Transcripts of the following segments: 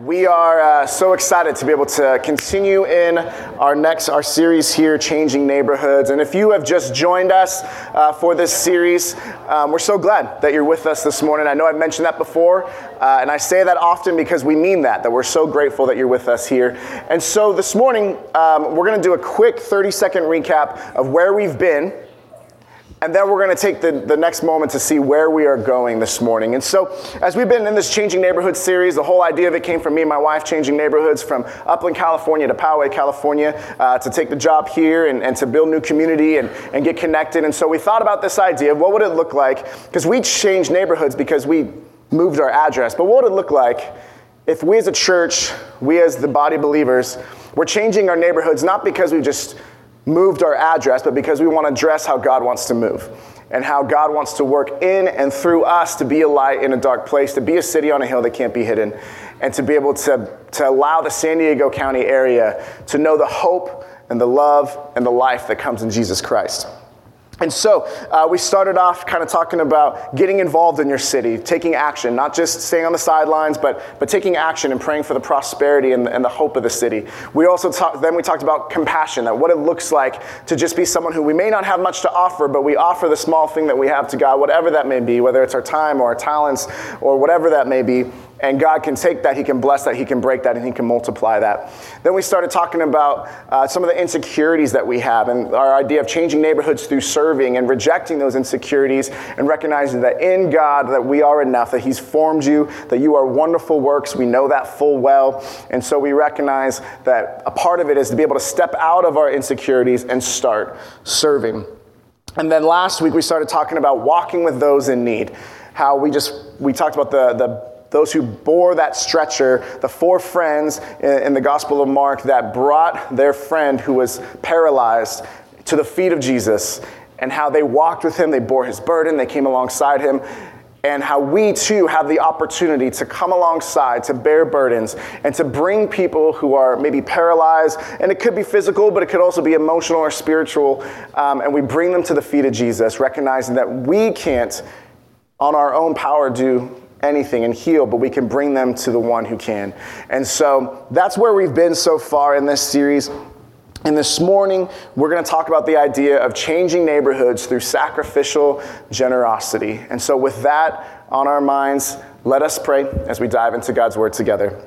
We are uh, so excited to be able to continue in our next our series here, changing neighborhoods. And if you have just joined us uh, for this series, um, we're so glad that you're with us this morning. I know I've mentioned that before, uh, and I say that often because we mean that. That we're so grateful that you're with us here. And so this morning, um, we're going to do a quick 30 second recap of where we've been and then we're going to take the, the next moment to see where we are going this morning. And so, as we've been in this Changing Neighborhoods series, the whole idea of it came from me and my wife changing neighborhoods from Upland, California to Poway, California, uh, to take the job here and, and to build new community and, and get connected. And so, we thought about this idea of what would it look like, because we changed neighborhoods because we moved our address, but what would it look like if we as a church, we as the body believers, we're changing our neighborhoods not because we just moved our address, but because we want to address how God wants to move and how God wants to work in and through us to be a light in a dark place, to be a city on a hill that can't be hidden, and to be able to, to allow the San Diego County area to know the hope and the love and the life that comes in Jesus Christ. And so uh, we started off kind of talking about getting involved in your city, taking action, not just staying on the sidelines, but, but taking action and praying for the prosperity and, and the hope of the city. We also talked, then we talked about compassion, that what it looks like to just be someone who we may not have much to offer, but we offer the small thing that we have to God, whatever that may be, whether it's our time or our talents or whatever that may be. And God can take that, He can bless that, He can break that, and He can multiply that. Then we started talking about uh, some of the insecurities that we have and our idea of changing neighborhoods through serving and rejecting those insecurities and recognizing that in God that we are enough, that He's formed you, that you are wonderful works. We know that full well. And so we recognize that a part of it is to be able to step out of our insecurities and start serving. And then last week we started talking about walking with those in need. How we just, we talked about the, the those who bore that stretcher, the four friends in, the Gospel of Mark that brought their friend who was paralyzed to the feet of Jesus, and how they walked with him, they bore his burden, they came alongside him, and how we too have the opportunity to come alongside, to bear burdens, and to bring people who are maybe paralyzed, and it could be physical, but it could also be emotional or spiritual, um, and we bring them to the feet of Jesus, recognizing that we can't, on our own power, do anything and heal, but we can bring them to the one who can. And so that's where we've been so far in this series. And this morning, we're going to talk about the idea of changing neighborhoods through sacrificial generosity. And so, with that on our minds, let us pray as we dive into God's word together.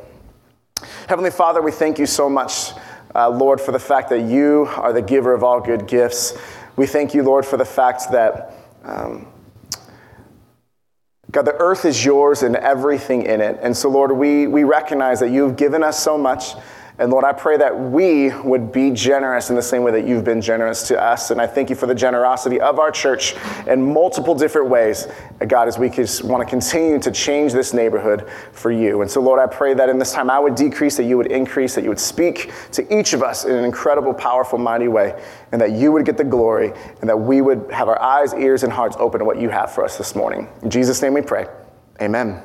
Heavenly Father, we thank you so much, uh, Lord, for the fact that you are the giver of all good gifts. We thank you, Lord, for the fact that. Um, God, the earth is yours and everything in it. And so, Lord, we, we recognize that you've given us so much. And Lord, I pray that we would be generous in the same way that you've been generous to us. And I thank you for the generosity of our church in multiple different ways, God, as we want to continue to change this neighborhood for you. And so, Lord, I pray that in this time I would decrease, that you would increase, that you would speak to each of us in an incredible, powerful, mighty way, and that you would get the glory, and that we would have our eyes, ears, and hearts open to what you have for us this morning. In Jesus' name we pray. Amen.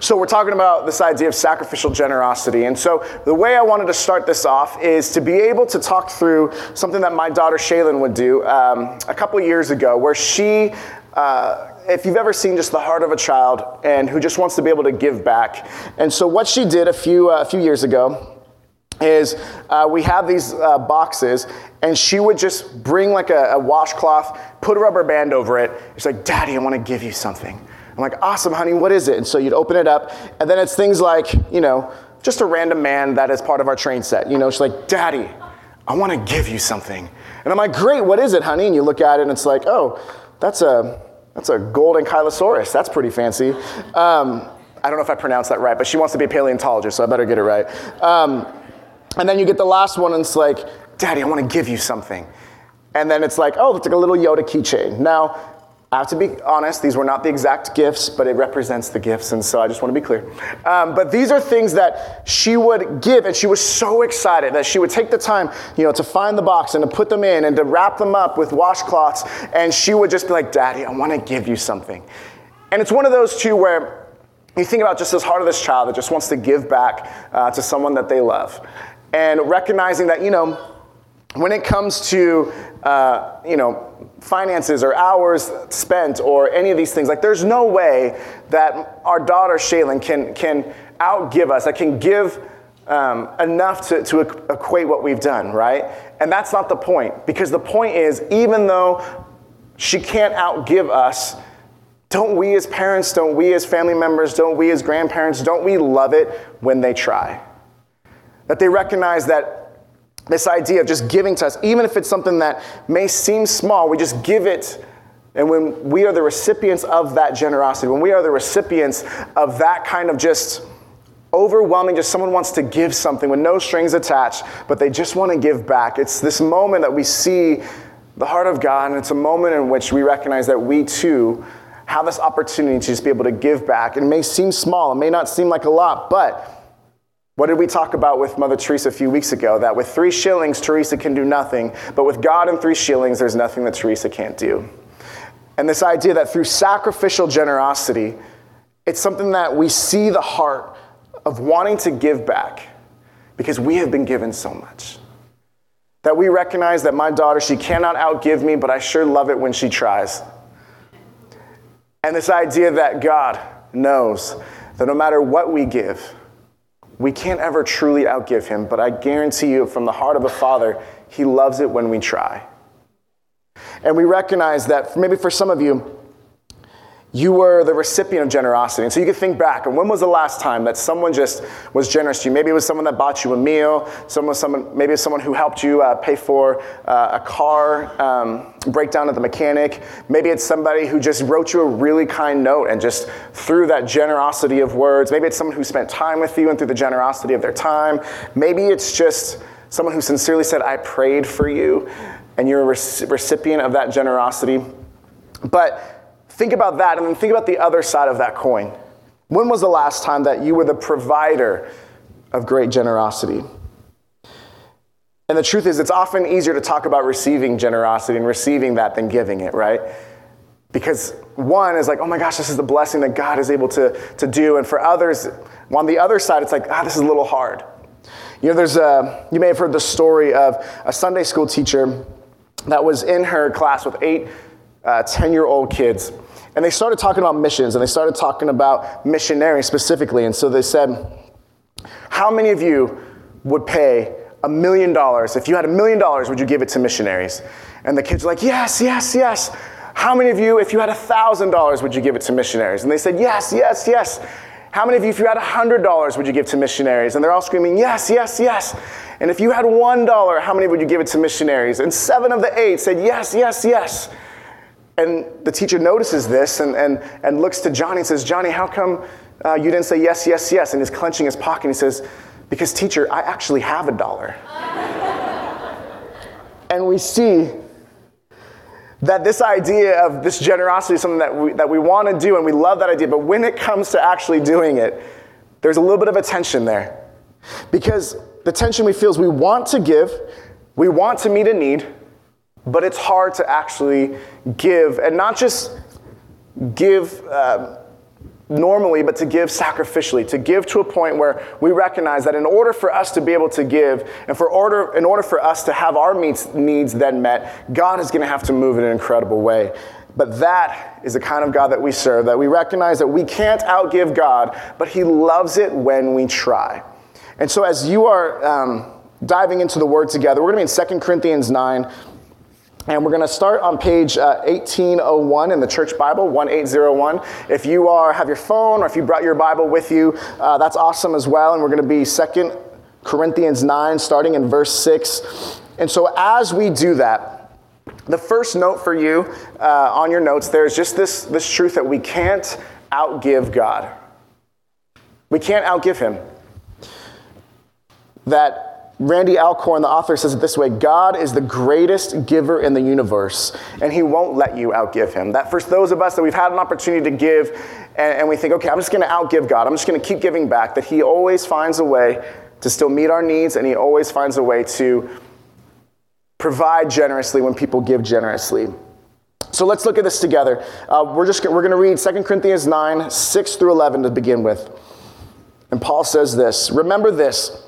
So, we're talking about this idea of sacrificial generosity. And so, the way I wanted to start this off is to be able to talk through something that my daughter Shaylin would do um, a couple years ago, where she, uh, if you've ever seen just the heart of a child and who just wants to be able to give back. And so, what she did a few, uh, a few years ago is uh, we have these uh, boxes and she would just bring like a, a washcloth put a rubber band over it it's like daddy i want to give you something I'm like, awesome, honey, what is it? And so you'd open it up, and then it's things like, you know, just a random man that is part of our train set. You know, she's like, Daddy, I want to give you something. And I'm like, great, what is it, honey? And you look at it, and it's like, oh, that's a that's a golden ankylosaurus. That's pretty fancy. Um, I don't know if I pronounced that right, but she wants to be a paleontologist, so I better get it right. Um, and then you get the last one, and it's like, Daddy, I want to give you something. And then it's like, oh, it's like a little Yoda keychain. Now, I have to be honest, these were not the exact gifts, but it represents the gifts, and so I just want to be clear. Um, but these are things that she would give, and she was so excited that she would take the time, you know, to find the box and to put them in and to wrap them up with washcloths, and she would just be like, Daddy, I want to give you something. And it's one of those two where you think about just this heart of this child that just wants to give back uh, to someone that they love. And recognizing that, you know, when it comes to, uh, you know, finances or hours spent or any of these things. Like, there's no way that our daughter Shaylin can, can outgive us, that can give um, enough to, to equate what we've done, right? And that's not the point, because the point is, even though she can't outgive us, don't we as parents, don't we as family members, don't we as grandparents, don't we love it when they try? That they recognize that this idea of just giving to us, even if it's something that may seem small, we just give it. And when we are the recipients of that generosity, when we are the recipients of that kind of just overwhelming, just someone wants to give something with no strings attached, but they just want to give back. It's this moment that we see the heart of God, and it's a moment in which we recognize that we too have this opportunity to just be able to give back. And it may seem small, it may not seem like a lot, but what did we talk about with Mother Teresa a few weeks ago? That with three shillings, Teresa can do nothing, but with God and three shillings, there's nothing that Teresa can't do. And this idea that through sacrificial generosity, it's something that we see the heart of wanting to give back because we have been given so much. That we recognize that my daughter, she cannot outgive me, but I sure love it when she tries. And this idea that God knows that no matter what we give, we can't ever truly outgive him, but I guarantee you from the heart of a father, he loves it when we try. And we recognize that maybe for some of you, you were the recipient of generosity. And so you could think back, and when was the last time that someone just was generous to you? Maybe it was someone that bought you a meal, someone, someone, maybe it was someone who helped you uh, pay for uh, a car um, breakdown at the mechanic. Maybe it's somebody who just wrote you a really kind note and just through that generosity of words. Maybe it's someone who spent time with you and through the generosity of their time. Maybe it's just someone who sincerely said, I prayed for you, and you're a recipient of that generosity. But Think about that, and then think about the other side of that coin. When was the last time that you were the provider of great generosity? And the truth is, it's often easier to talk about receiving generosity and receiving that than giving it, right? Because one is like, oh my gosh, this is the blessing that God is able to, to do. And for others, on the other side, it's like, ah, this is a little hard. You know, there's a, you may have heard the story of a Sunday school teacher that was in her class with eight 10 uh, year old kids. And they started talking about missions and they started talking about missionaries specifically. And so they said, How many of you would pay a million dollars? If you had a million dollars, would you give it to missionaries? And the kids were like, Yes, yes, yes. How many of you, if you had a thousand dollars, would you give it to missionaries? And they said, Yes, yes, yes. How many of you, if you had a hundred dollars, would you give to missionaries? And they're all screaming, Yes, yes, yes. And if you had one dollar, how many would you give it to missionaries? And seven of the eight said, Yes, yes, yes. And the teacher notices this and, and, and looks to Johnny and says, Johnny, how come uh, you didn't say yes, yes, yes? And he's clenching his pocket and he says, Because, teacher, I actually have a dollar. and we see that this idea of this generosity is something that we, that we want to do and we love that idea, but when it comes to actually doing it, there's a little bit of a tension there. Because the tension we feel is we want to give, we want to meet a need, but it's hard to actually give, and not just give uh, normally, but to give sacrificially, to give to a point where we recognize that in order for us to be able to give, and for order, in order for us to have our needs, needs then met, God is going to have to move in an incredible way. But that is the kind of God that we serve, that we recognize that we can't outgive God, but He loves it when we try. And so, as you are um, diving into the Word together, we're going to be in 2 Corinthians 9. And we're going to start on page uh, 1801 in the Church Bible, 1801. If you are have your phone or if you brought your Bible with you, uh, that's awesome as well. And we're going to be Second Corinthians 9, starting in verse 6. And so as we do that, the first note for you uh, on your notes there is just this, this truth that we can't outgive God. We can't outgive Him. That Randy Alcorn, the author, says it this way God is the greatest giver in the universe, and he won't let you outgive him. That for those of us that we've had an opportunity to give, and, and we think, okay, I'm just going to outgive God, I'm just going to keep giving back, that he always finds a way to still meet our needs, and he always finds a way to provide generously when people give generously. So let's look at this together. Uh, we're just we're going to read 2 Corinthians 9, 6 through 11 to begin with. And Paul says this Remember this.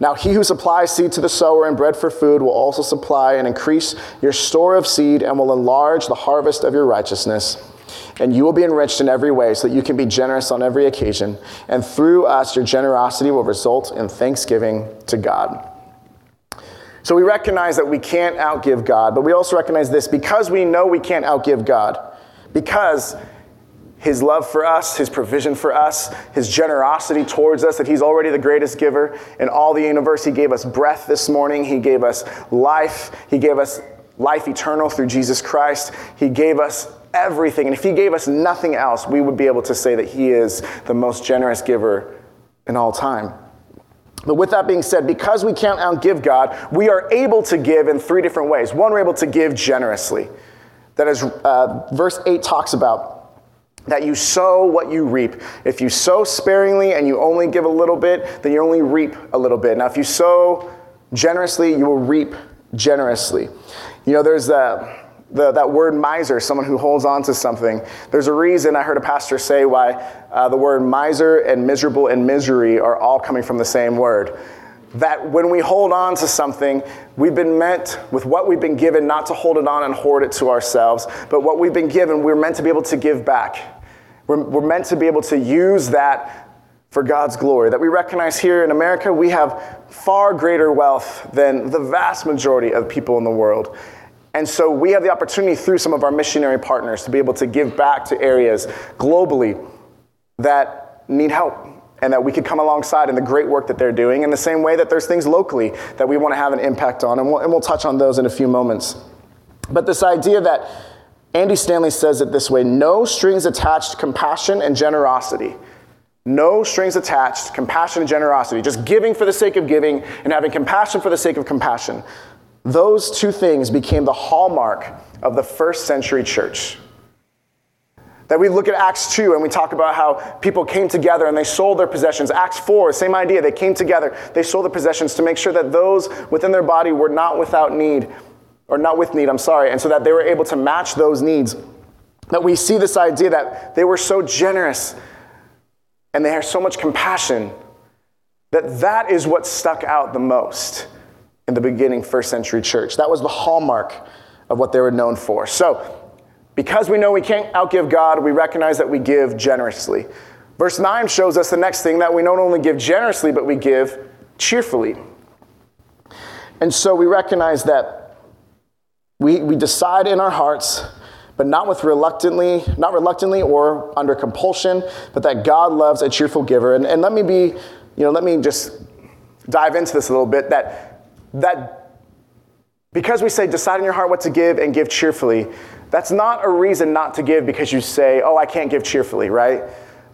Now, he who supplies seed to the sower and bread for food will also supply and increase your store of seed and will enlarge the harvest of your righteousness. And you will be enriched in every way so that you can be generous on every occasion. And through us, your generosity will result in thanksgiving to God. So we recognize that we can't outgive God, but we also recognize this because we know we can't outgive God, because his love for us, his provision for us, his generosity towards us, that he's already the greatest giver in all the universe. He gave us breath this morning, he gave us life, he gave us life eternal through Jesus Christ, he gave us everything. And if he gave us nothing else, we would be able to say that he is the most generous giver in all time. But with that being said, because we can't outgive God, we are able to give in three different ways. One, we're able to give generously. That is, uh, verse 8 talks about that you sow what you reap. If you sow sparingly and you only give a little bit, then you only reap a little bit. Now, if you sow generously, you will reap generously. You know, there's that. The, that word miser, someone who holds on to something. There's a reason I heard a pastor say why uh, the word miser and miserable and misery are all coming from the same word that when we hold on to something, we've been meant with what we've been given not to hold it on and hoard it to ourselves, but what we've been given, we're meant to be able to give back. We're, we're meant to be able to use that for God's glory. That we recognize here in America, we have far greater wealth than the vast majority of people in the world. And so we have the opportunity through some of our missionary partners to be able to give back to areas globally that need help and that we could come alongside in the great work that they're doing in the same way that there's things locally that we want to have an impact on. And we'll, and we'll touch on those in a few moments. But this idea that Andy Stanley says it this way no strings attached compassion and generosity. No strings attached, compassion and generosity, just giving for the sake of giving and having compassion for the sake of compassion. Those two things became the hallmark of the first century church. That we look at Acts 2 and we talk about how people came together and they sold their possessions. Acts 4, same idea. They came together, they sold their possessions to make sure that those within their body were not without need, or not with need, I'm sorry, and so that they were able to match those needs. That we see this idea that they were so generous and they had so much compassion that that is what stuck out the most in the beginning first century church. That was the hallmark of what they were known for. So, because we know we can't outgive God, we recognize that we give generously. Verse 9 shows us the next thing that we not only give generously, but we give cheerfully. And so we recognize that we, we decide in our hearts, but not with reluctantly, not reluctantly or under compulsion, but that God loves a cheerful giver. And, and let me be, you know, let me just dive into this a little bit that that because we say decide in your heart what to give and give cheerfully, that's not a reason not to give because you say, oh, I can't give cheerfully, right?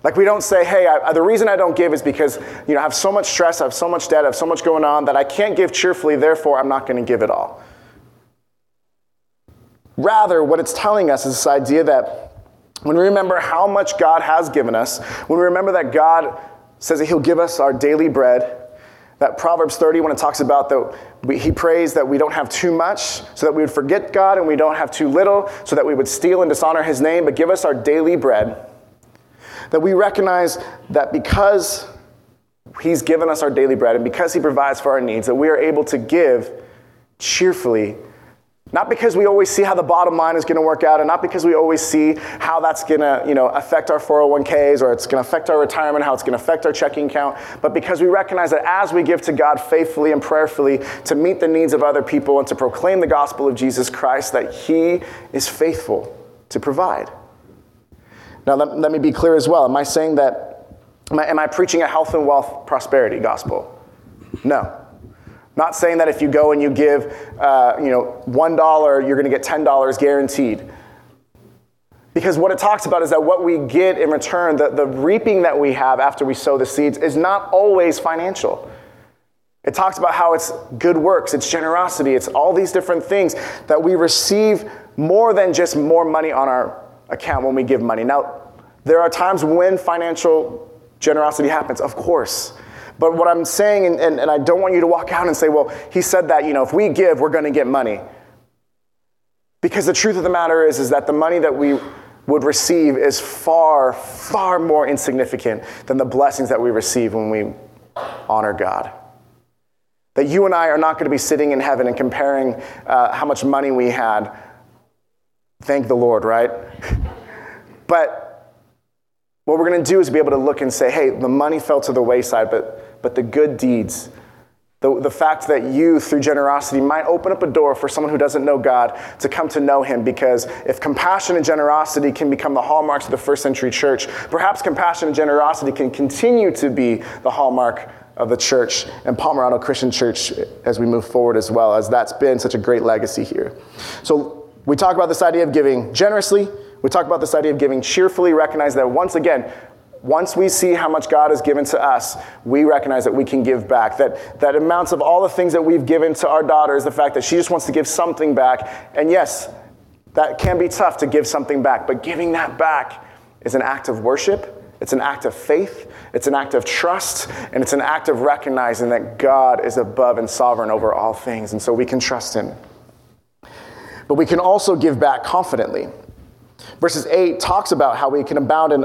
Like we don't say, hey, I, the reason I don't give is because you know I have so much stress, I have so much debt, I have so much going on that I can't give cheerfully. Therefore, I'm not going to give it all. Rather, what it's telling us is this idea that when we remember how much God has given us, when we remember that God says that He'll give us our daily bread, that Proverbs 30, when it talks about that he prays that we don't have too much, so that we would forget God, and we don't have too little, so that we would steal and dishonor his name, but give us our daily bread. That we recognize that because he's given us our daily bread and because he provides for our needs, that we are able to give cheerfully not because we always see how the bottom line is going to work out, and not because we always see how that's going to you know, affect our 401ks or it's going to affect our retirement, how it's going to affect our checking account, but because we recognize that as we give to God faithfully and prayerfully to meet the needs of other people and to proclaim the gospel of Jesus Christ, that He is faithful to provide. Now, let, let me be clear as well. Am I saying that, am I, am I preaching a health and wealth prosperity gospel? No. Not saying that if you go and you give, uh, you know, $1, you're going to get $10 guaranteed. Because what it talks about is that what we get in return, the, the reaping that we have after we sow the seeds, is not always financial. It talks about how it's good works, it's generosity, it's all these different things that we receive more than just more money on our account when we give money. Now, there are times when financial generosity happens, of course. But what I'm saying, and, and, and I don't want you to walk out and say, well, he said that, you know, if we give, we're going to get money. Because the truth of the matter is, is that the money that we would receive is far, far more insignificant than the blessings that we receive when we honor God. That you and I are not going to be sitting in heaven and comparing uh, how much money we had. Thank the Lord, right? but what we're going to do is be able to look and say, hey, the money fell to the wayside, but, but the good deeds, the, the fact that you, through generosity, might open up a door for someone who doesn't know God to come to know Him. Because if compassion and generosity can become the hallmarks of the first century church, perhaps compassion and generosity can continue to be the hallmark of the church and Pomerado Christian Church as we move forward as well, as that's been such a great legacy here. So we talk about this idea of giving generously. We talk about this idea of giving cheerfully, recognize that once again, once we see how much God has given to us, we recognize that we can give back. That, that amounts of all the things that we've given to our daughter is the fact that she just wants to give something back. And yes, that can be tough to give something back, but giving that back is an act of worship, it's an act of faith, it's an act of trust, and it's an act of recognizing that God is above and sovereign over all things. And so we can trust Him. But we can also give back confidently. Verses 8 talks about how we can abound in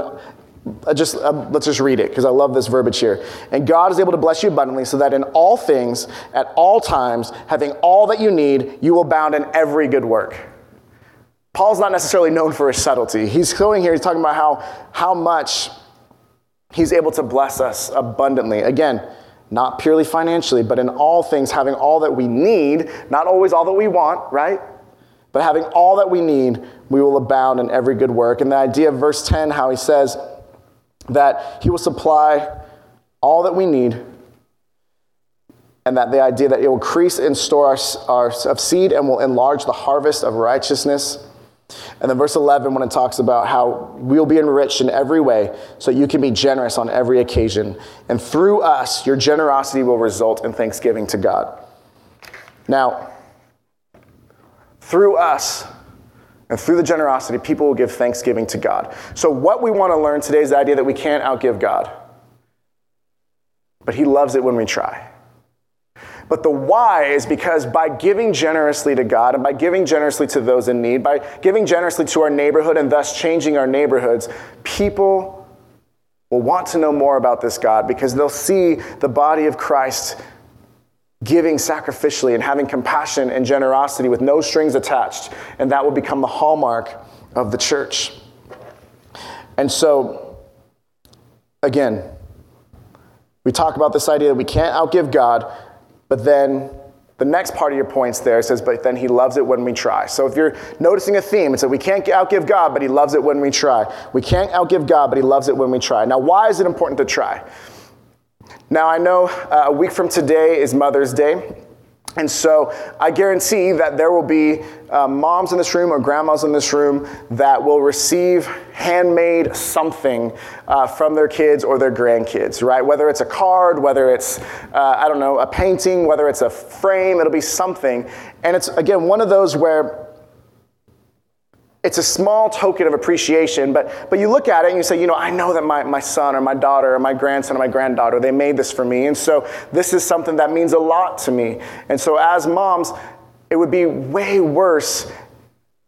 uh, just uh, let's just read it because I love this verbiage here. And God is able to bless you abundantly, so that in all things, at all times, having all that you need, you will abound in every good work. Paul's not necessarily known for his subtlety. He's going here. He's talking about how how much he's able to bless us abundantly. Again, not purely financially, but in all things, having all that we need, not always all that we want, right? But having all that we need, we will abound in every good work. And the idea of verse 10, how he says, that He will supply all that we need, and that the idea that it will increase and store our, our, of seed and will enlarge the harvest of righteousness. And then verse 11, when it talks about how we'll be enriched in every way so you can be generous on every occasion. And through us, your generosity will result in thanksgiving to God. Now, through us, and through the generosity, people will give thanksgiving to God. So, what we want to learn today is the idea that we can't outgive God, but He loves it when we try. But the why is because by giving generously to God and by giving generously to those in need, by giving generously to our neighborhood and thus changing our neighborhoods, people will want to know more about this God because they'll see the body of Christ giving sacrificially and having compassion and generosity with no strings attached. And that will become the hallmark of the church. And so, again, we talk about this idea that we can't outgive God, but then the next part of your points there says, but then he loves it when we try. So if you're noticing a theme, it's that we can't outgive God, but he loves it when we try. We can't outgive God, but he loves it when we try. Now, why is it important to try? Now, I know uh, a week from today is Mother's Day. And so I guarantee that there will be uh, moms in this room or grandmas in this room that will receive handmade something uh, from their kids or their grandkids, right? Whether it's a card, whether it's, uh, I don't know, a painting, whether it's a frame, it'll be something. And it's, again, one of those where it's a small token of appreciation, but, but you look at it and you say, you know, I know that my, my son or my daughter or my grandson or my granddaughter, they made this for me. And so this is something that means a lot to me. And so as moms, it would be way worse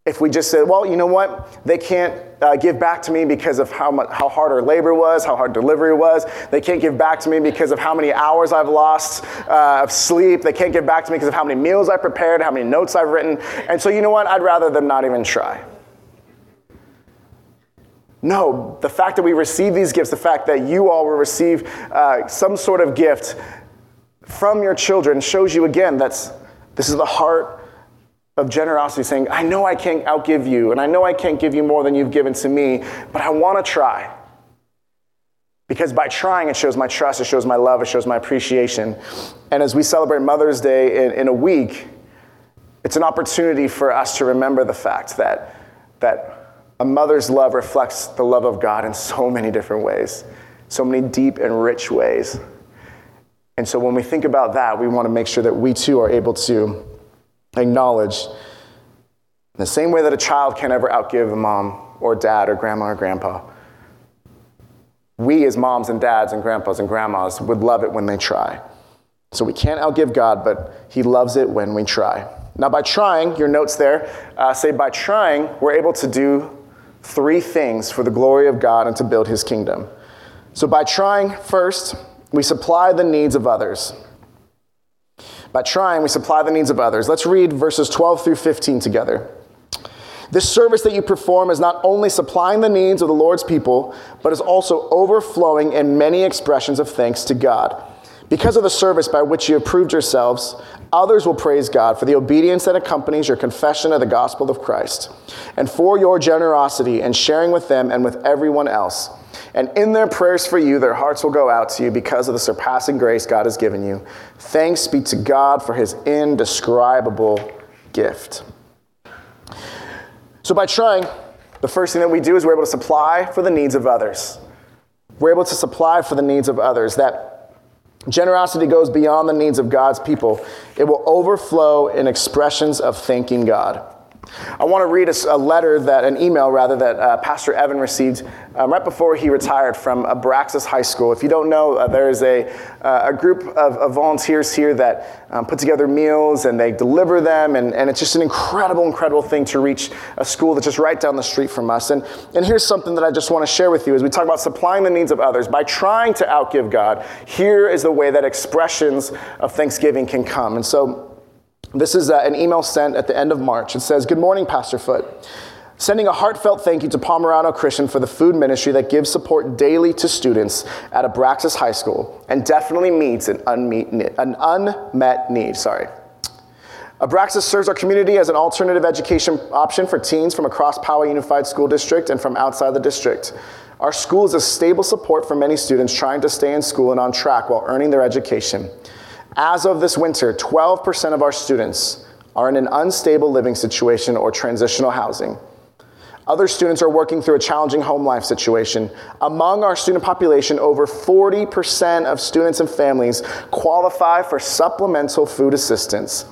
if we just said, well, you know what? They can't uh, give back to me because of how, much, how hard our labor was, how hard delivery was. They can't give back to me because of how many hours I've lost uh, of sleep. They can't give back to me because of how many meals I prepared, how many notes I've written. And so, you know what? I'd rather them not even try. No, the fact that we receive these gifts, the fact that you all will receive uh, some sort of gift from your children shows you again that's this is the heart of generosity saying, I know I can't outgive you, and I know I can't give you more than you've given to me, but I want to try. Because by trying, it shows my trust, it shows my love, it shows my appreciation. And as we celebrate Mother's Day in, in a week, it's an opportunity for us to remember the fact that, that a mother's love reflects the love of God in so many different ways, so many deep and rich ways. And so when we think about that, we want to make sure that we too are able to acknowledge the same way that a child can never outgive a mom or dad or grandma or grandpa. We, as moms and dads and grandpas and grandmas, would love it when they try. So we can't outgive God, but He loves it when we try. Now, by trying, your notes there uh, say by trying, we're able to do three things for the glory of God and to build His kingdom. So by trying, first, we supply the needs of others. By trying, we supply the needs of others. Let's read verses 12 through 15 together. This service that you perform is not only supplying the needs of the Lord's people, but is also overflowing in many expressions of thanks to God. Because of the service by which you have proved yourselves, others will praise God for the obedience that accompanies your confession of the gospel of Christ, and for your generosity and sharing with them and with everyone else. And in their prayers for you, their hearts will go out to you because of the surpassing grace God has given you. Thanks be to God for his indescribable gift. So, by trying, the first thing that we do is we're able to supply for the needs of others. We're able to supply for the needs of others. That generosity goes beyond the needs of God's people, it will overflow in expressions of thanking God. I want to read a, letter that, an email rather, that uh, Pastor Evan received um, right before he retired from Abraxas High School. If you don't know, uh, there is a, uh, a group of, of, volunteers here that um, put together meals and they deliver them, and, and it's just an incredible, incredible thing to reach a school that's just right down the street from us. And, and here's something that I just want to share with you as we talk about supplying the needs of others. By trying to outgive God, here is the way that expressions of thanksgiving can come. And so, this is uh, an email sent at the end of March. It says, Good morning, Pastor Foot. Sending a heartfelt thank you to Pomerado Christian for the food ministry that gives support daily to students at Abraxas High School and definitely meets an, unmeet, an unmet need. Sorry. Abraxas serves our community as an alternative education option for teens from across Poway Unified School District and from outside the district. Our school is a stable support for many students trying to stay in school and on track while earning their education. As of this winter, 12% of our students are in an unstable living situation or transitional housing. Other students are working through a challenging home life situation. Among our student population, over 40% of students and families qualify for supplemental food assistance.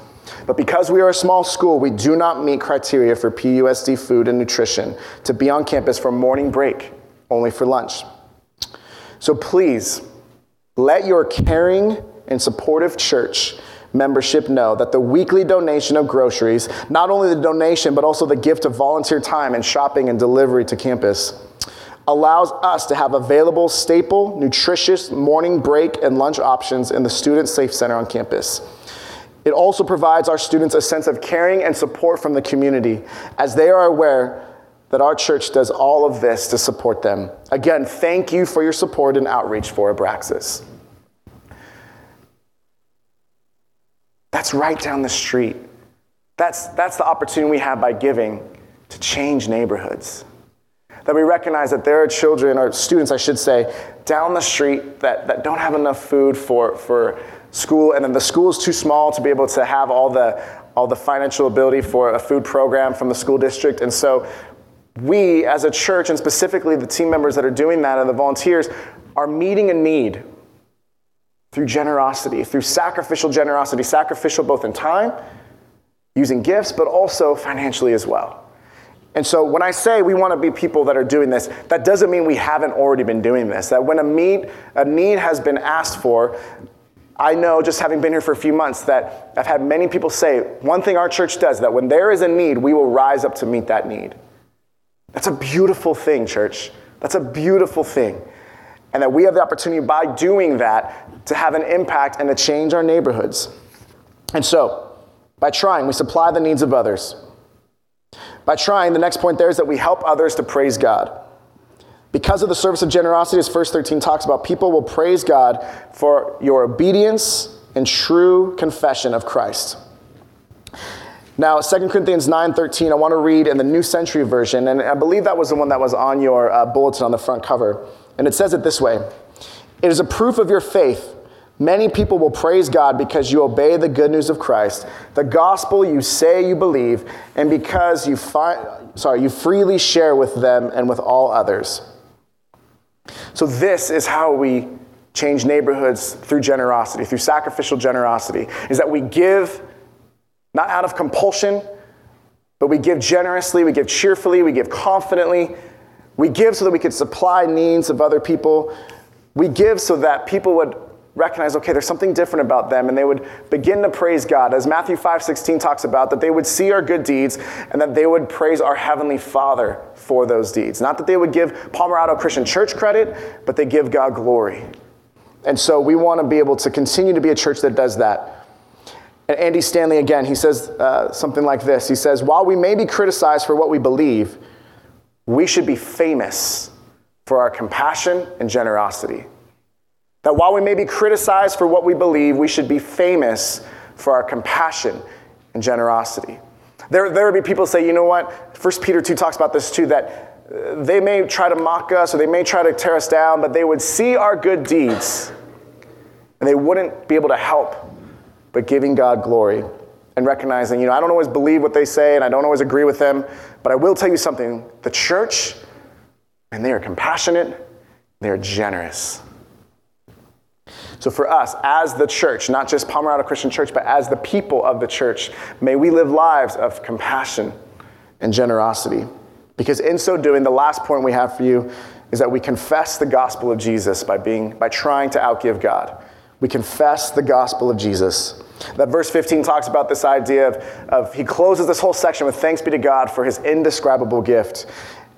But because we are a small school, we do not meet criteria for PUSD food and nutrition to be on campus for morning break, only for lunch. So please, let your caring and supportive church membership know that the weekly donation of groceries, not only the donation, but also the gift of volunteer time and shopping and delivery to campus, allows us to have available staple, nutritious morning break and lunch options in the Student Safe Center on campus. It also provides our students a sense of caring and support from the community as they are aware that our church does all of this to support them. Again, thank you for your support and outreach for Abraxas. That's right down the street. That's, that's the opportunity we have by giving to change neighborhoods. That we recognize that there are children, or students, I should say, down the street that, that don't have enough food for, for school, and then the school is too small to be able to have all the, all the financial ability for a food program from the school district. And so we, as a church, and specifically the team members that are doing that and the volunteers, are meeting a need through generosity, through sacrificial generosity, sacrificial both in time, using gifts, but also financially as well. And so when I say we want to be people that are doing this, that doesn't mean we haven't already been doing this. That when a need, a need has been asked for, I know just having been here for a few months that I've had many people say one thing our church does that when there is a need, we will rise up to meet that need. That's a beautiful thing, church. That's a beautiful thing. And that we have the opportunity by doing that to have an impact and to change our neighborhoods. And so, by trying, we supply the needs of others. By trying, the next point there is that we help others to praise God. Because of the service of generosity, as verse 13 talks about, people will praise God for your obedience and true confession of Christ. Now, 2 Corinthians 9:13, I want to read in the New Century Version, and I believe that was the one that was on your uh, bulletin on the front cover. And it says it this way It is a proof of your faith. Many people will praise God because you obey the good news of Christ, the gospel you say you believe, and because you, fi- sorry, you freely share with them and with all others. So, this is how we change neighborhoods through generosity, through sacrificial generosity, is that we give not out of compulsion, but we give generously, we give cheerfully, we give confidently. We give so that we could supply needs of other people. We give so that people would recognize, okay, there's something different about them, and they would begin to praise God. As Matthew 5 16 talks about, that they would see our good deeds and that they would praise our Heavenly Father for those deeds. Not that they would give Pomerado Christian Church credit, but they give God glory. And so we want to be able to continue to be a church that does that. And Andy Stanley, again, he says uh, something like this He says, While we may be criticized for what we believe, we should be famous for our compassion and generosity. That while we may be criticized for what we believe, we should be famous for our compassion and generosity. There, there would be people say, you know what? First Peter 2 talks about this too, that uh, they may try to mock us or they may try to tear us down, but they would see our good deeds and they wouldn't be able to help but giving God glory and recognizing, you know, I don't always believe what they say and I don't always agree with them, but I will tell you something the church, and they are compassionate, they are generous. So, for us, as the church, not just Pomerado Christian Church, but as the people of the church, may we live lives of compassion and generosity. Because in so doing, the last point we have for you is that we confess the gospel of Jesus by, being, by trying to outgive God. We confess the gospel of Jesus. That verse 15 talks about this idea of, of he closes this whole section with thanks be to God for his indescribable gift.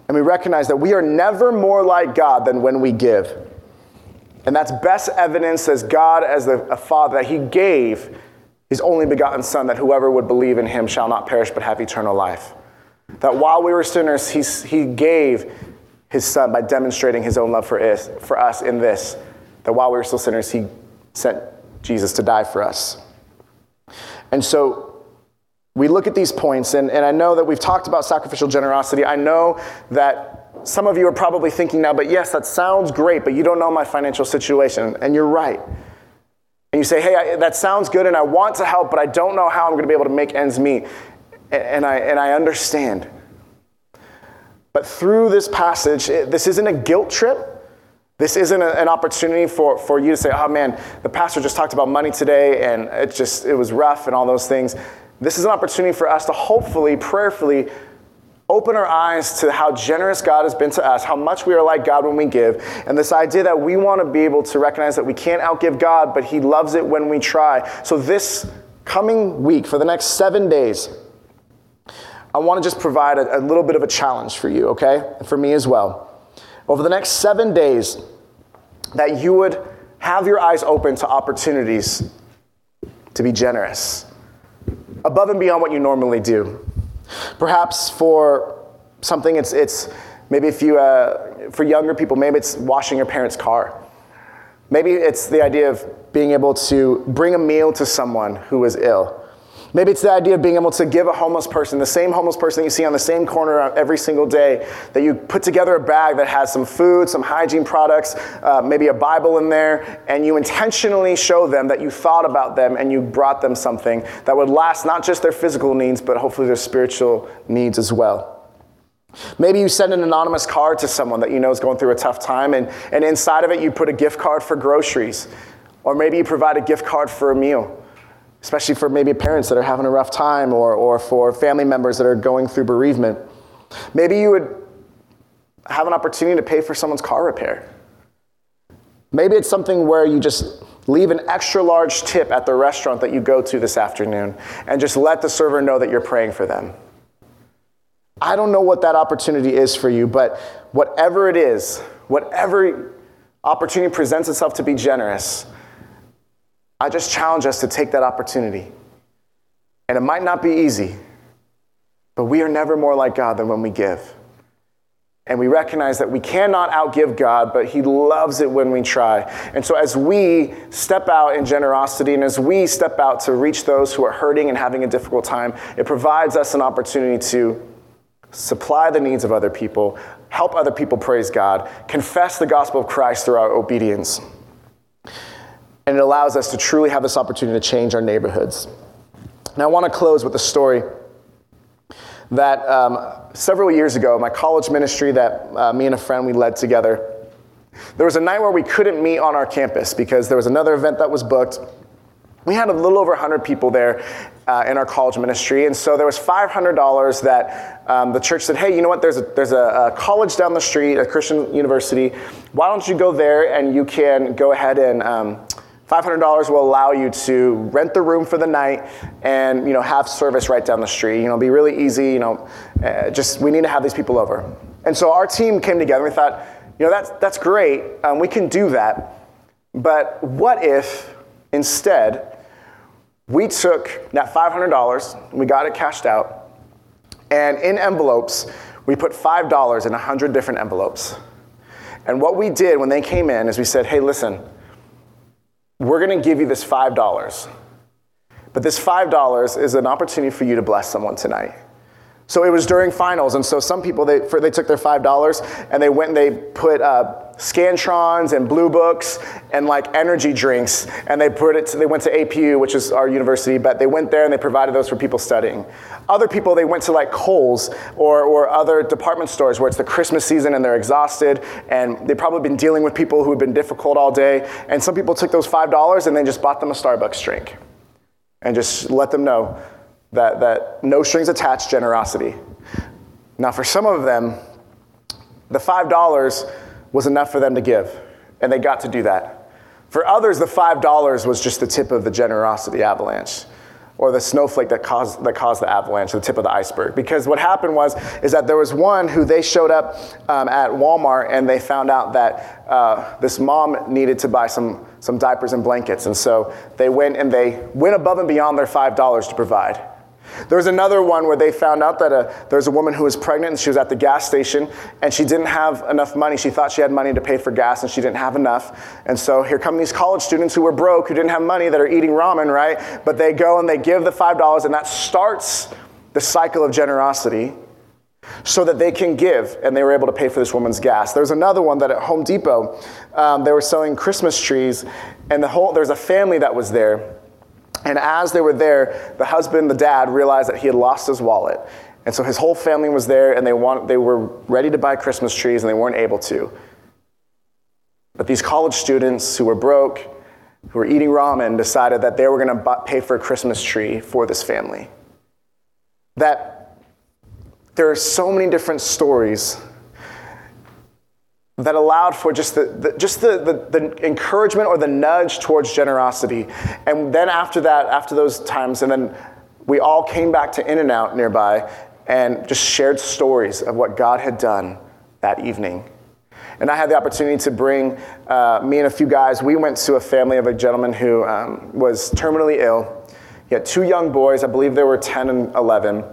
And we recognize that we are never more like God than when we give. And that's best evidence as God, as a Father, that He gave His only begotten Son, that whoever would believe in Him shall not perish but have eternal life. That while we were sinners, He, he gave His Son by demonstrating His own love for us, for us in this. That while we were still sinners, He sent Jesus to die for us. And so we look at these points, and, and I know that we've talked about sacrificial generosity. I know that some of you are probably thinking now, but yes, that sounds great, but you don't know my financial situation. And you're right. And you say, hey, I, that sounds good, and I want to help, but I don't know how I'm going to be able to make ends meet. And, and I, and I understand. But through this passage, it, this isn't a guilt trip. This isn't a, an opportunity for, for you to say, oh man, the pastor just talked about money today and it just, it was rough and all those things. This is an opportunity for us to hopefully, prayerfully, open our eyes to how generous God has been to us, how much we are like God when we give, and this idea that we want to be able to recognize that we can't outgive God, but He loves it when we try. So, this coming week, for the next seven days, I want to just provide a, a little bit of a challenge for you, okay? For me as well over the next seven days that you would have your eyes open to opportunities to be generous above and beyond what you normally do. Perhaps for something, it's, it's maybe if you, uh, for younger people, maybe it's washing your parents' car. Maybe it's the idea of being able to bring a meal to someone who is ill. Maybe it's the idea of being able to give a homeless person, the same homeless person that you see on the same corner every single day, that you put together a bag that has some food, some hygiene products, uh, maybe a Bible in there, and you intentionally show them that you thought about them and you brought them something that would last not just their physical needs, but hopefully their spiritual needs as well. Maybe you send an anonymous card to someone that you know is going through a tough time, and, and inside of it, you put a gift card for groceries. Or maybe you provide a gift card for a meal especially for maybe parents that are having a rough time or, or for family members that are going through bereavement. Maybe you would have an opportunity to pay for someone's car repair. Maybe it's something where you just leave an extra large tip at the restaurant that you go to this afternoon and just let the server know that you're praying for them. I don't know what that opportunity is for you, but whatever it is, whatever opportunity presents itself to be generous, I just challenge us to take that opportunity. And it might not be easy, but we are never more like God than when we give. And we recognize that we cannot outgive God, but He loves it when we try. And so, as we step out in generosity and as we step out to reach those who are hurting and having a difficult time, it provides us an opportunity to supply the needs of other people, help other people praise God, confess the gospel of Christ through our obedience and it allows us to truly have this opportunity to change our neighborhoods. Now, I want to close with a story that um, several years ago, my college ministry that uh, me and a friend we led together, There was a night where we couldn't meet on our campus because there was another event that was booked. We had a little over 100 people there uh, in our college ministry, and so there was $500 that um, the church said, "Hey, you know what? There's a there's a, a, college down the street, a Christian university. Why don't you go there and you can go ahead and." Um, $500 will allow you to rent the room for the night and you know have service right down the street. You know, be really easy. You know, uh, just we need to have these people over. And so our team came together. We thought, you know, that's that's great. Um, we can do that. But what if instead we took that $500, we got it cashed out, and in envelopes we put $5 in 100 different envelopes. And what we did when they came in is we said, hey, listen we're going to give you this $5. But this $5 is an opportunity for you to bless someone tonight. So it was during finals, and so some people they for, they took their five dollars and they went and they put uh, scantrons and blue books and like energy drinks, and they put it. To, they went to APU, which is our university, but they went there and they provided those for people studying. Other people they went to like Kohl's or or other department stores where it's the Christmas season and they're exhausted and they've probably been dealing with people who have been difficult all day. And some people took those five dollars and then just bought them a Starbucks drink, and just let them know that, that no strings attached generosity. Now, for some of them, the $5 was enough for them to give, and they got to do that. For others, the $5 was just the tip of the generosity avalanche or the snowflake that caused, that caused the avalanche, the tip of the iceberg. Because what happened was, is that there was one who they showed up um, at Walmart and they found out that uh, this mom needed to buy some, some diapers and blankets. And so they went and they went above and beyond their $5 to provide. There was another one where they found out that a, uh, there was a woman who was pregnant and she was at the gas station and she didn't have enough money. She thought she had money to pay for gas and she didn't have enough. And so here come these college students who were broke, who didn't have money, that are eating ramen, right? But they go and they give the $5 and that starts the cycle of generosity so that they can give and they were able to pay for this woman's gas. There's another one that at Home Depot, um, they were selling Christmas trees and the whole, there's a family that was there and as they were there, the husband, the dad, realized that he had lost his wallet. And so his whole family was there and they, want, they were ready to buy Christmas trees and they weren't able to. But these college students who were broke, who were eating ramen, decided that they were going to pay for a Christmas tree for this family. That there are so many different stories that allowed for just the, the just the, the, the, encouragement or the nudge towards generosity. And then after that, after those times, and then we all came back to In-N-Out nearby and just shared stories of what God had done that evening. And I had the opportunity to bring uh, me and a few guys. We went to a family of a gentleman who um, was terminally ill. He had two young boys, I believe they were 10 and 11.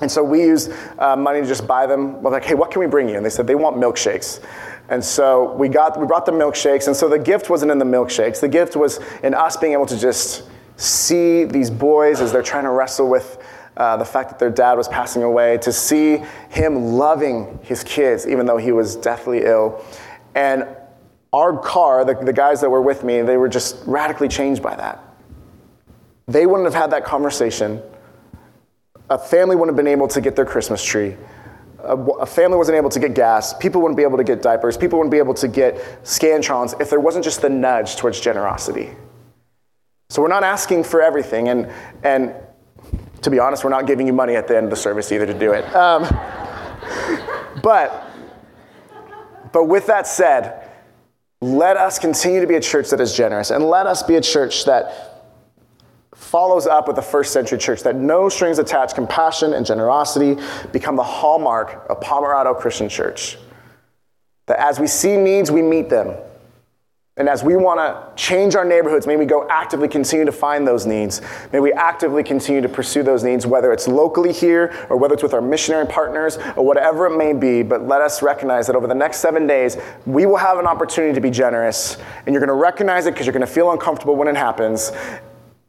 And so we used uh, money to just buy them. We're like, hey, what can we bring you? And they said they want milkshakes. And so we got we brought the milkshakes. And so the gift wasn't in the milkshakes. The gift was in us being able to just see these boys as they're trying to wrestle with uh, the fact that their dad was passing away, to see him loving his kids even though he was deathly ill. And our car, the, the guys that were with me, they were just radically changed by that. They wouldn't have had that conversation a family wouldn't have been able to get their Christmas tree. A, family wasn't able to get gas. People wouldn't be able to get diapers. People wouldn't be able to get Scantrons if there wasn't just the nudge towards generosity. So we're not asking for everything. And, and to be honest, we're not giving you money at the end of the service either to do it. Um, but, but with that said, let us continue to be a church that is generous. And let us be a church that follows up with the first century church that no strings attached, compassion and generosity become the hallmark of Pomerado Christian Church. That as we see needs, we meet them. And as we want to change our neighborhoods, may we go actively continue to find those needs. May we actively continue to pursue those needs, whether it's locally here or whether it's with our missionary partners or whatever it may be. But let us recognize that over the next seven days, we will have an opportunity to be generous. And you're going to recognize it because you're going to feel uncomfortable when it happens.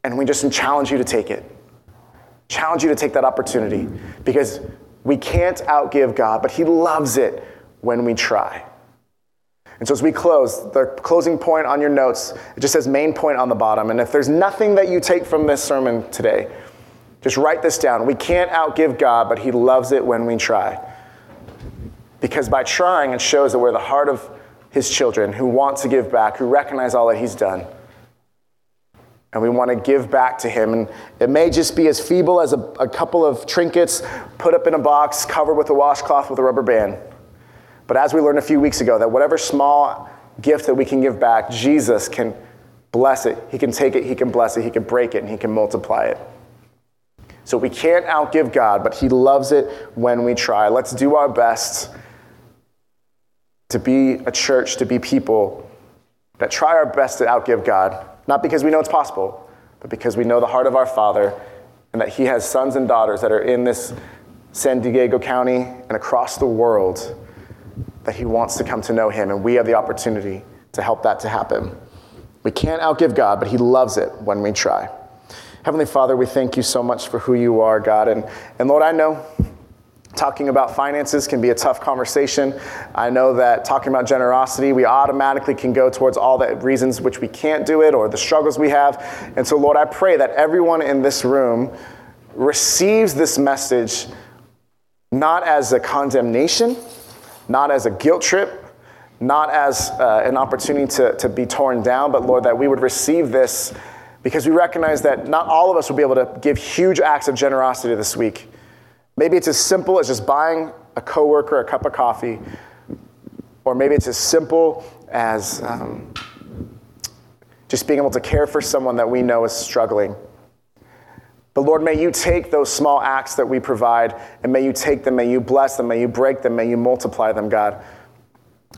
And we just challenge you to take it. Challenge you to take that opportunity because we can't outgive God, but He loves it when we try. And so as we close, the closing point on your notes, it just says main point on the bottom. And if there's nothing that you take from this sermon today, just write this down. We can't outgive God, but He loves it when we try. Because by trying, it shows that we're the heart of his children who want to give back, who recognize all that he's done. And we want to give back to him. And it may just be as feeble as a, a couple of trinkets put up in a box, covered with a washcloth with a rubber band. But as we learned a few weeks ago, that whatever small gift that we can give back, Jesus can bless it. He can take it, He can bless it, He can break it, and He can multiply it. So we can't outgive God, but He loves it when we try. Let's do our best to be a church, to be people that try our best to outgive God, not because we know it's possible, but because we know the heart of our Father and that He has sons and daughters that are in this San Diego County and across the world that He wants to come to know Him, and we have the opportunity to help that to happen. We can't outgive God, but He loves it when we try. Heavenly Father, we thank you so much for who you are, God. And, and Lord, I know talking about finances can be a tough conversation. I know that talking about generosity, we automatically can go towards all the reasons which we can't do it or the struggles we have. And so, Lord, I pray that everyone in this room receives this message not as a condemnation, not as a guilt trip, not as uh, an opportunity to, to be torn down, but Lord, that we would receive this because we recognize that not all of us will be able to give huge acts of generosity this week. Maybe it's as simple as just buying a coworker a cup of coffee, or maybe it's as simple as um, just being able to care for someone that we know is struggling. But Lord, may you take those small acts that we provide and may you take them, may you bless them, may you break them, may you multiply them, God.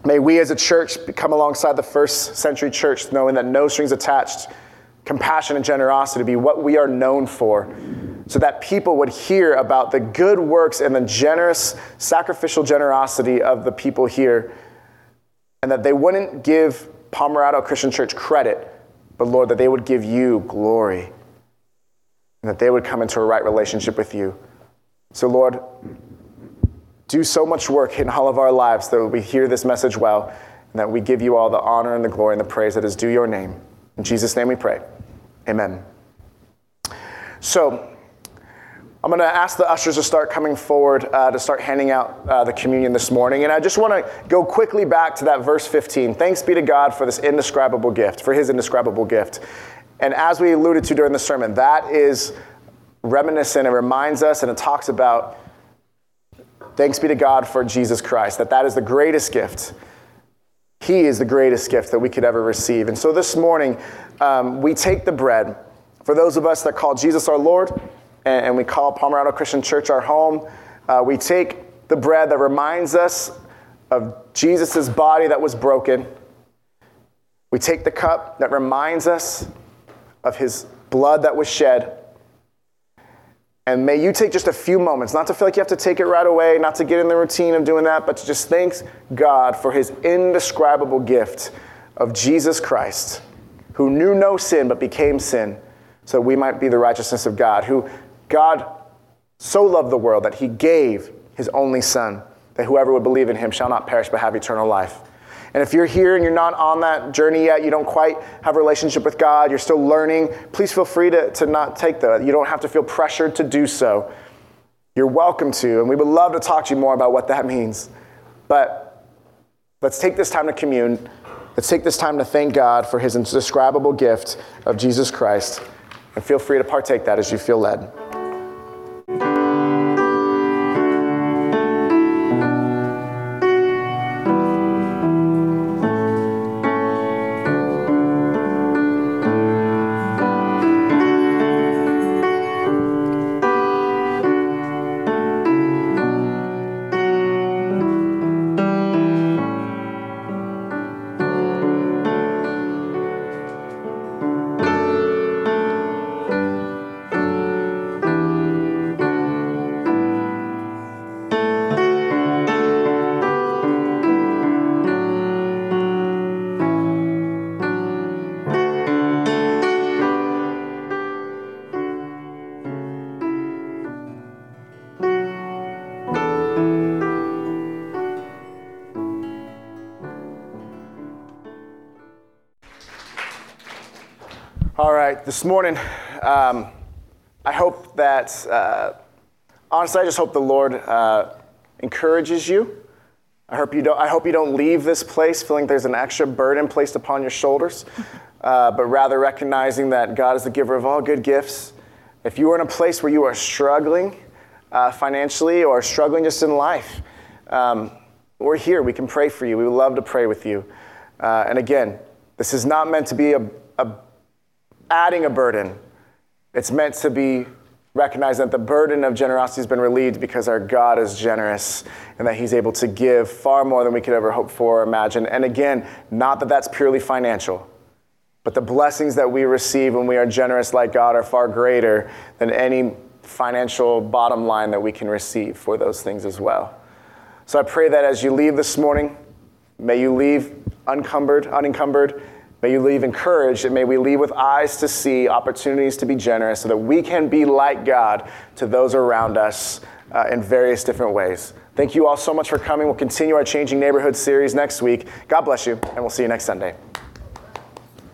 May we as a church come alongside the first century church, knowing that no strings attached, compassion and generosity be what we are known for, so that people would hear about the good works and the generous, sacrificial generosity of the people here, and that they wouldn't give Pomerado Christian Church credit, but Lord, that they would give you glory, and that they would come into a right relationship with you. So, Lord, do so much work in all of our lives that we hear this message well, and that we give you all the honor and the glory and the praise that is due your name. In Jesus' name we pray. Amen. So, I'm going to ask the ushers to start coming forward uh, to start handing out uh, the communion this morning. And I just want to go quickly back to that verse 15. Thanks be to God for this indescribable gift, for his indescribable gift. And as we alluded to during the sermon, that is reminiscent. It reminds us and it talks about Thanks be to God for Jesus Christ, that that is the greatest gift. He is the greatest gift that we could ever receive. And so this morning, um, we take the bread. For those of us that call Jesus our Lord, and, and we call Pomerado Christian Church our home, uh, we take the bread that reminds us of Jesus' body that was broken. We take the cup that reminds us of his blood that was shed. And may you take just a few moments, not to feel like you have to take it right away, not to get in the routine of doing that, but to just thank God for his indescribable gift of Jesus Christ, who knew no sin but became sin so we might be the righteousness of God, who God so loved the world that he gave his only Son, that whoever would believe in him shall not perish but have eternal life. And if you're here and you're not on that journey yet, you don't quite have a relationship with God, you're still learning, please feel free to, to not take that. You don't have to feel pressured to do so. You're welcome to, and we would love to talk to you more about what that means. But let's take this time to commune. Let's take this time to thank God for his indescribable gift of Jesus Christ. And feel free to partake that as you feel led. This morning, um, I hope that, uh, honestly, I just hope the Lord uh, encourages you. I hope you don't, I hope you don't leave this place feeling there's an extra burden placed upon your shoulders, uh, but rather recognizing that God is the giver of all good gifts. If you are in a place where you are struggling uh, financially or struggling just in life, um, we're here. We can pray for you. We would love to pray with you. Uh, and again, this is not meant to be a, a adding a burden. It's meant to be recognized that the burden of generosity has been relieved because our God is generous and that He's able to give far more than we could ever hope for or imagine. And again, not that that's purely financial, but the blessings that we receive when we are generous like God are far greater than any financial bottom line that we can receive for those things as well. So I pray that as you leave this morning, may you leave uncumbered, unencumbered May you leave encouraged, and may we leave with eyes to see opportunities to be generous so that we can be like God to those around us uh, in various different ways. Thank you all so much for coming. We'll continue our Changing Neighborhood series next week. God bless you, and we'll see you next Sunday.